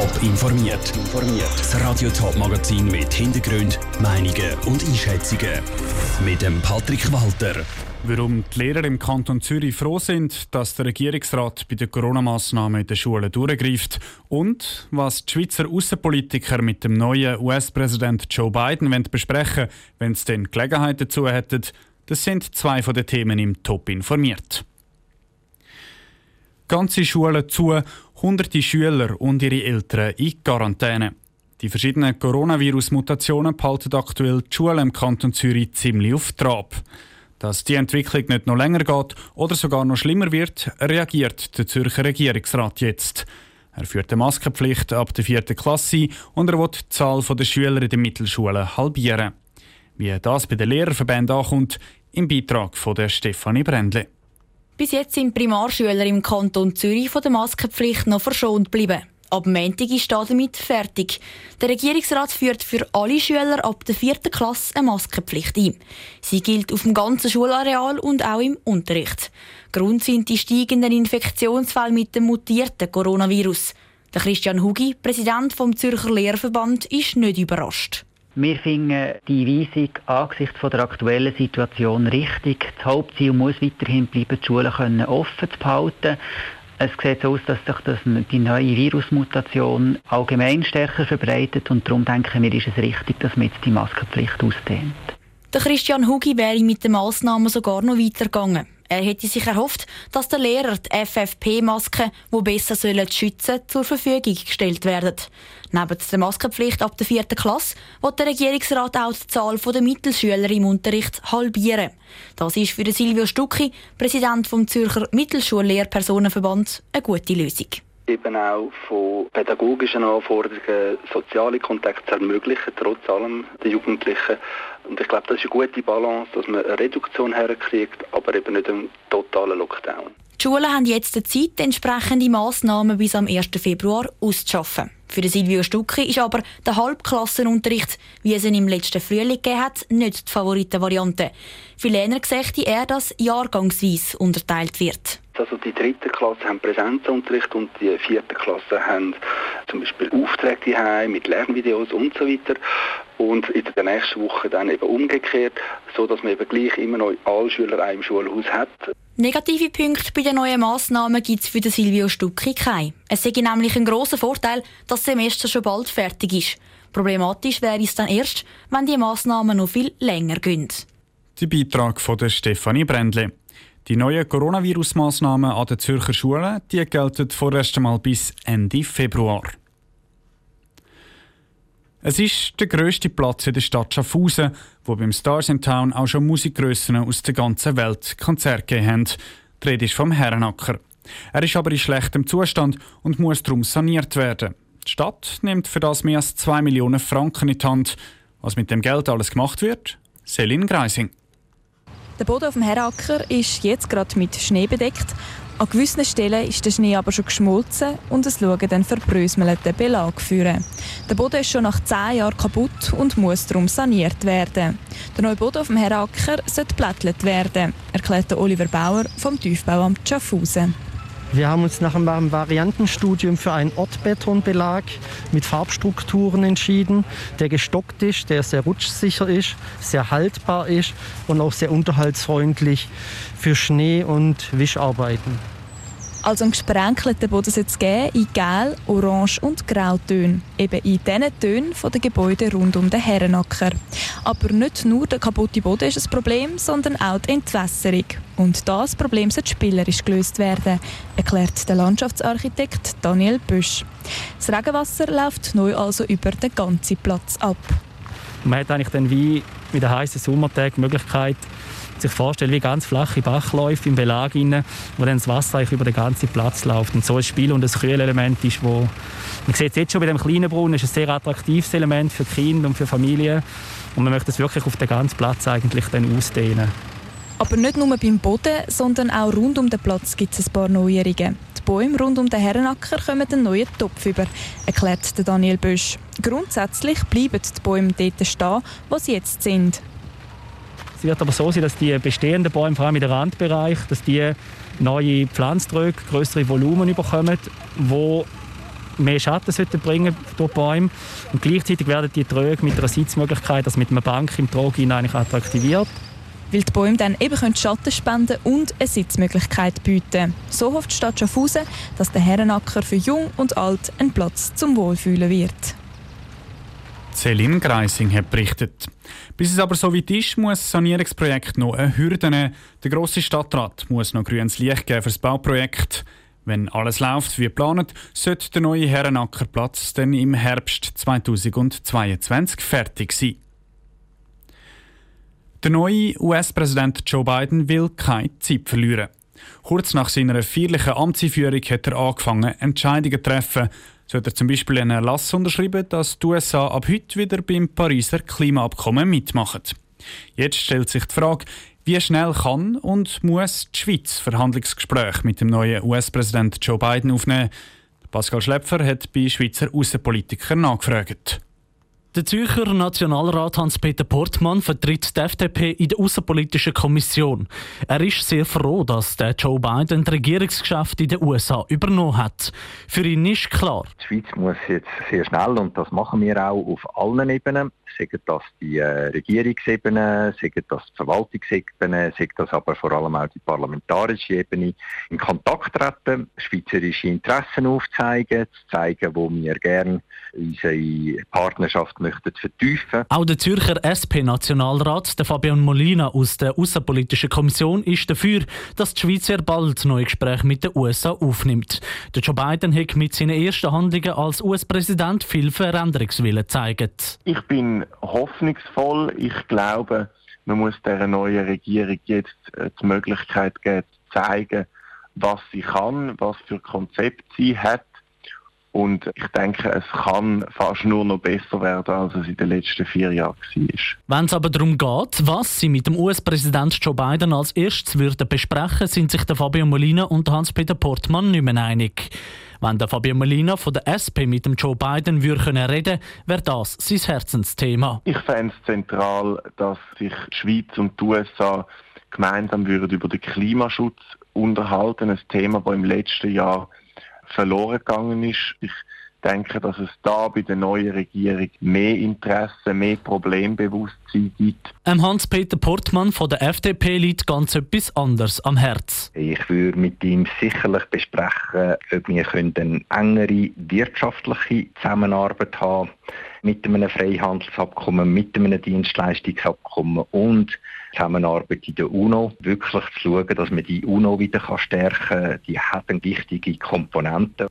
Top informiert. Das Radio Top Magazin mit Hintergrund, Meinungen und Einschätzungen mit dem Patrick Walter. Warum die Lehrer im Kanton Zürich froh sind, dass der Regierungsrat bei den Corona-Massnahmen in den Schulen durchgreift und was die Schweizer Außenpolitiker mit dem neuen US-Präsident Joe Biden besprechen wenn sie denn Gelegenheit dazu hätten, das sind zwei von den Themen im Top informiert. Ganze Schulen zu, hunderte Schüler und ihre Eltern in Quarantäne. Die verschiedenen Coronavirus-Mutationen behalten aktuell die Schulen im Kanton Zürich ziemlich auf Trab. Dass die Entwicklung nicht noch länger geht oder sogar noch schlimmer wird, reagiert der Zürcher Regierungsrat jetzt. Er führt eine Maskenpflicht ab der vierten Klasse und er will die Zahl der Schüler in den Mittelschulen halbieren. Wie das bei den Lehrerverbänden ankommt, im Beitrag von der Stefanie Brändle. Bis jetzt sind Primarschüler im Kanton Zürich von der Maskenpflicht noch verschont geblieben. Ab Montag ist damit fertig. Der Regierungsrat führt für alle Schüler ab der vierten Klasse eine Maskenpflicht ein. Sie gilt auf dem ganzen Schulareal und auch im Unterricht. Grund sind die steigenden Infektionsfälle mit dem mutierten Coronavirus. Der Christian Hugi, Präsident vom Zürcher Lehrverband, ist nicht überrascht. Wir finden die Weisung angesichts der aktuellen Situation richtig. Das Hauptziel muss weiterhin bleiben, die Schulen offen zu behalten. Es sieht so aus, dass sich das, die neue Virusmutation allgemein stärker verbreitet und darum denken wir, ist es richtig, dass man jetzt die Maskenpflicht ausdehnt. Der Christian Hugi wäre mit den Massnahmen sogar noch weitergegangen. Er hätte sich erhofft, dass der Lehrer die FFP-Masken, die besser sollen schützen zur Verfügung gestellt werden. Neben der Maskenpflicht ab der vierten Klasse will der Regierungsrat auch die Zahl der Mittelschüler im Unterricht halbieren. Das ist für Silvio Stucki, Präsident vom Zürcher Mittelschullehrpersonenverband, eine gute Lösung eben auch von pädagogischen Anforderungen soziale Kontakte ermöglichen, trotz allem den Jugendlichen. Und ich glaube, das ist eine gute Balance, dass man eine Reduktion herkriegt, aber eben nicht einen totalen Lockdown. Die Schulen haben jetzt die Zeit, entsprechende Massnahmen bis am 1. Februar auszuschaffen. Für Silvio Stucki ist aber der Halbklassenunterricht, wie es ihn im letzten Frühling gegeben hat, nicht die Favoritenvariante. Für Lerner sehe er, dass jahrgangsweise unterteilt wird. Also die dritte Klasse haben Präsenzunterricht und die vierte Klasse haben zum Beispiel Aufträge mit Lernvideos und so weiter. Und in der nächsten Woche dann eben umgekehrt, so dass man eben gleich immer noch alle Schüler in einem Schulhaus hat. Negative Punkte bei den neuen Massnahmen gibt es für den Silvio Stucki keine. Es sei nämlich ein grosser Vorteil, dass das Semester schon bald fertig ist. Problematisch wäre es dann erst, wenn die Massnahmen noch viel länger gehen. Der Beitrag von der Stefanie Brändle. Die neuen Coronavirus-Massnahmen an den Zürcher Schulen die gelten vorerst einmal bis Ende Februar. Es ist der grösste Platz in der Stadt Schaffhausen, wo beim Stars in Town auch schon Musikgrössen aus der ganzen Welt Konzerte gegeben haben. Die Rede ist vom Herrenacker. Er ist aber in schlechtem Zustand und muss darum saniert werden. Die Stadt nimmt für das mehr als 2 Millionen Franken in die Hand. Was mit dem Geld alles gemacht wird? Selin Greising. Der Boden auf dem Herrenacker ist jetzt gerade mit Schnee bedeckt an gewissen Stellen ist der Schnee aber schon geschmolzen und es schauen dann verbröselten Belag führen. Der Boden ist schon nach zehn Jahren kaputt und muss darum saniert werden. Der neue Boden auf dem Heracker sollte plättelt werden, erklärte Oliver Bauer vom Tiefbauamt Schaffhausen. Wir haben uns nach einem Variantenstudium für einen Ortbetonbelag mit Farbstrukturen entschieden, der gestockt ist, der sehr rutschsicher ist, sehr haltbar ist und auch sehr unterhaltsfreundlich für Schnee- und Wischarbeiten. Also einen gesprenkelten Boden soll es geben in Gel, Orange und Grautönen. Eben in diesen Tönen der Gebäude rund um den Herrenacker. Aber nicht nur der kaputte Boden ist ein Problem, sondern auch die Entwässerung. Und das Problem sollte spielerisch gelöst werden, erklärt der Landschaftsarchitekt Daniel Büsch. Das Regenwasser läuft neu also über den ganzen Platz ab. Man hat eigentlich dann wie mit den heißen Sommertagen die Möglichkeit, sich vorstellen wie ganz flache Bachläufe im Belag, rein, wo dann das Wasser über den ganzen Platz läuft. Und so ein Spiel und ein Kühlelement ist, wo man sieht es jetzt schon bei dem kleinen Brunnen, ist ein sehr attraktives Element für Kinder und für Familien. Und man möchte es wirklich auf den ganzen Platz eigentlich dann ausdehnen. Aber nicht nur beim Boden, sondern auch rund um den Platz gibt es ein paar Neuerungen. Die Bäume rund um den Herrenacker kommen einen neuen Topf über, erklärt Daniel Bösch. Grundsätzlich bleiben die Bäume dort stehen, wo sie jetzt sind. Es wird aber so sein, dass die bestehenden Bäume, vor allem im Randbereich, dass die neue Pflanzdrücke, größere Volumen bekommen, wo mehr Schatten sollten bringen durch Bäume. Und gleichzeitig werden die Tröge mit einer Sitzmöglichkeit, also mit einer Bank im Trog eigentlich attraktiviert. Weil die Bäume dann eben Schatten spenden und eine Sitzmöglichkeit bieten. So hofft die Stadt Schaffhausen, dass der Herrenacker für Jung und Alt ein Platz zum Wohlfühlen wird. Celine Greising hat berichtet. Bis es aber so weit ist, muss das Sanierungsprojekt noch eine Hürde nehmen. Der grosse Stadtrat muss noch grünes Licht geben für das Bauprojekt. Wenn alles läuft wie geplant, sollte der neue Herrenackerplatz dann im Herbst 2022 fertig sein. Der neue US-Präsident Joe Biden will keine Zeit verlieren. Kurz nach seiner feierlichen Amtseinführung hat er angefangen, Entscheidungen zu treffen. So hat er zum Beispiel einen Erlass unterschrieben, dass die USA ab heute wieder beim Pariser Klimaabkommen mitmachen. Jetzt stellt sich die Frage, wie schnell kann und muss die Schweiz Verhandlungsgespräche mit dem neuen US-Präsident Joe Biden aufnehmen? Pascal Schlepfer hat bei Schweizer Außenpolitikern nachgefragt. Der Zürcher Nationalrat Hans-Peter Portmann vertritt die FDP in der Außenpolitischen Kommission. Er ist sehr froh, dass der Joe Biden das Regierungsgeschäft in den USA übernommen hat. Für ihn ist klar. Die Schweiz muss jetzt sehr schnell, und das machen wir auch auf allen Ebenen, sagen das die äh, Regierungsebene, sagen das die Verwaltungsebene, sagen das aber vor allem auch die parlamentarische Ebene, in Kontakt treten, schweizerische Interessen aufzeigen, zu zeigen, wo wir gerne unsere Partnerschaft möchten vertiefen. Auch der Zürcher SP-Nationalrat, der Fabian Molina aus der Außenpolitischen Kommission, ist dafür, dass die Schweiz sehr bald neue Gespräche mit den USA aufnimmt. Der Joe Biden hat mit seinen ersten Handlungen als US-Präsident viel Veränderungswillen gezeigt. Ich bin hoffnungsvoll. Ich glaube, man muss der neuen Regierung jetzt äh, die Möglichkeit geben, zu zeigen, was sie kann, was für Konzept sie hat und ich denke, es kann fast nur noch besser werden, als es in den letzten vier Jahren war. Wenn es aber darum geht, was Sie mit dem US-Präsident Joe Biden als erstes würden besprechen, sind sich der Fabio Molina und Hans-Peter Portmann nicht mehr einig. Wenn der Fabio Molina von der SP mit dem Joe Biden würde reden wäre das sein Herzensthema. Ich fände es zentral, dass sich die Schweiz und die USA gemeinsam würden über den Klimaschutz unterhalten. Ein Thema, das im letzten Jahr verloren gegangen ist. Ich denke, dass es da bei der neuen Regierung mehr Interesse, mehr Problembewusstsein gibt. Ähm Hans-Peter Portmann von der FDP liegt ganz etwas anderes am Herz. Ich würde mit ihm sicherlich besprechen, ob wir eine engere wirtschaftliche Zusammenarbeit haben mit einem Freihandelsabkommen, mit einem Dienstleistungsabkommen und Zusammenarbeit in der UNO, wirklich zu schauen, dass man die UNO wieder stärken kann. Die hat eine wichtige Komponente.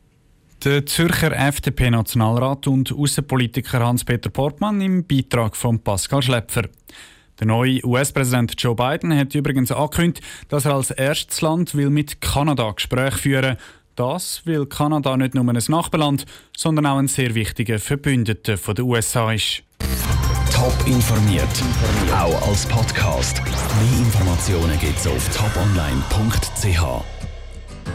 Der Zürcher FDP-Nationalrat und Außenpolitiker Hans-Peter Portmann im Beitrag von Pascal Schlepfer. Der neue US-Präsident Joe Biden hat übrigens angekündigt, dass er als erstes Land will mit Kanada Gespräche führen Das, weil Kanada nicht nur ein Nachbarland, sondern auch ein sehr wichtiger Verbündeter der USA ist. Top informiert, auch als Podcast. Mehr Informationen gibt es auf toponline.ch.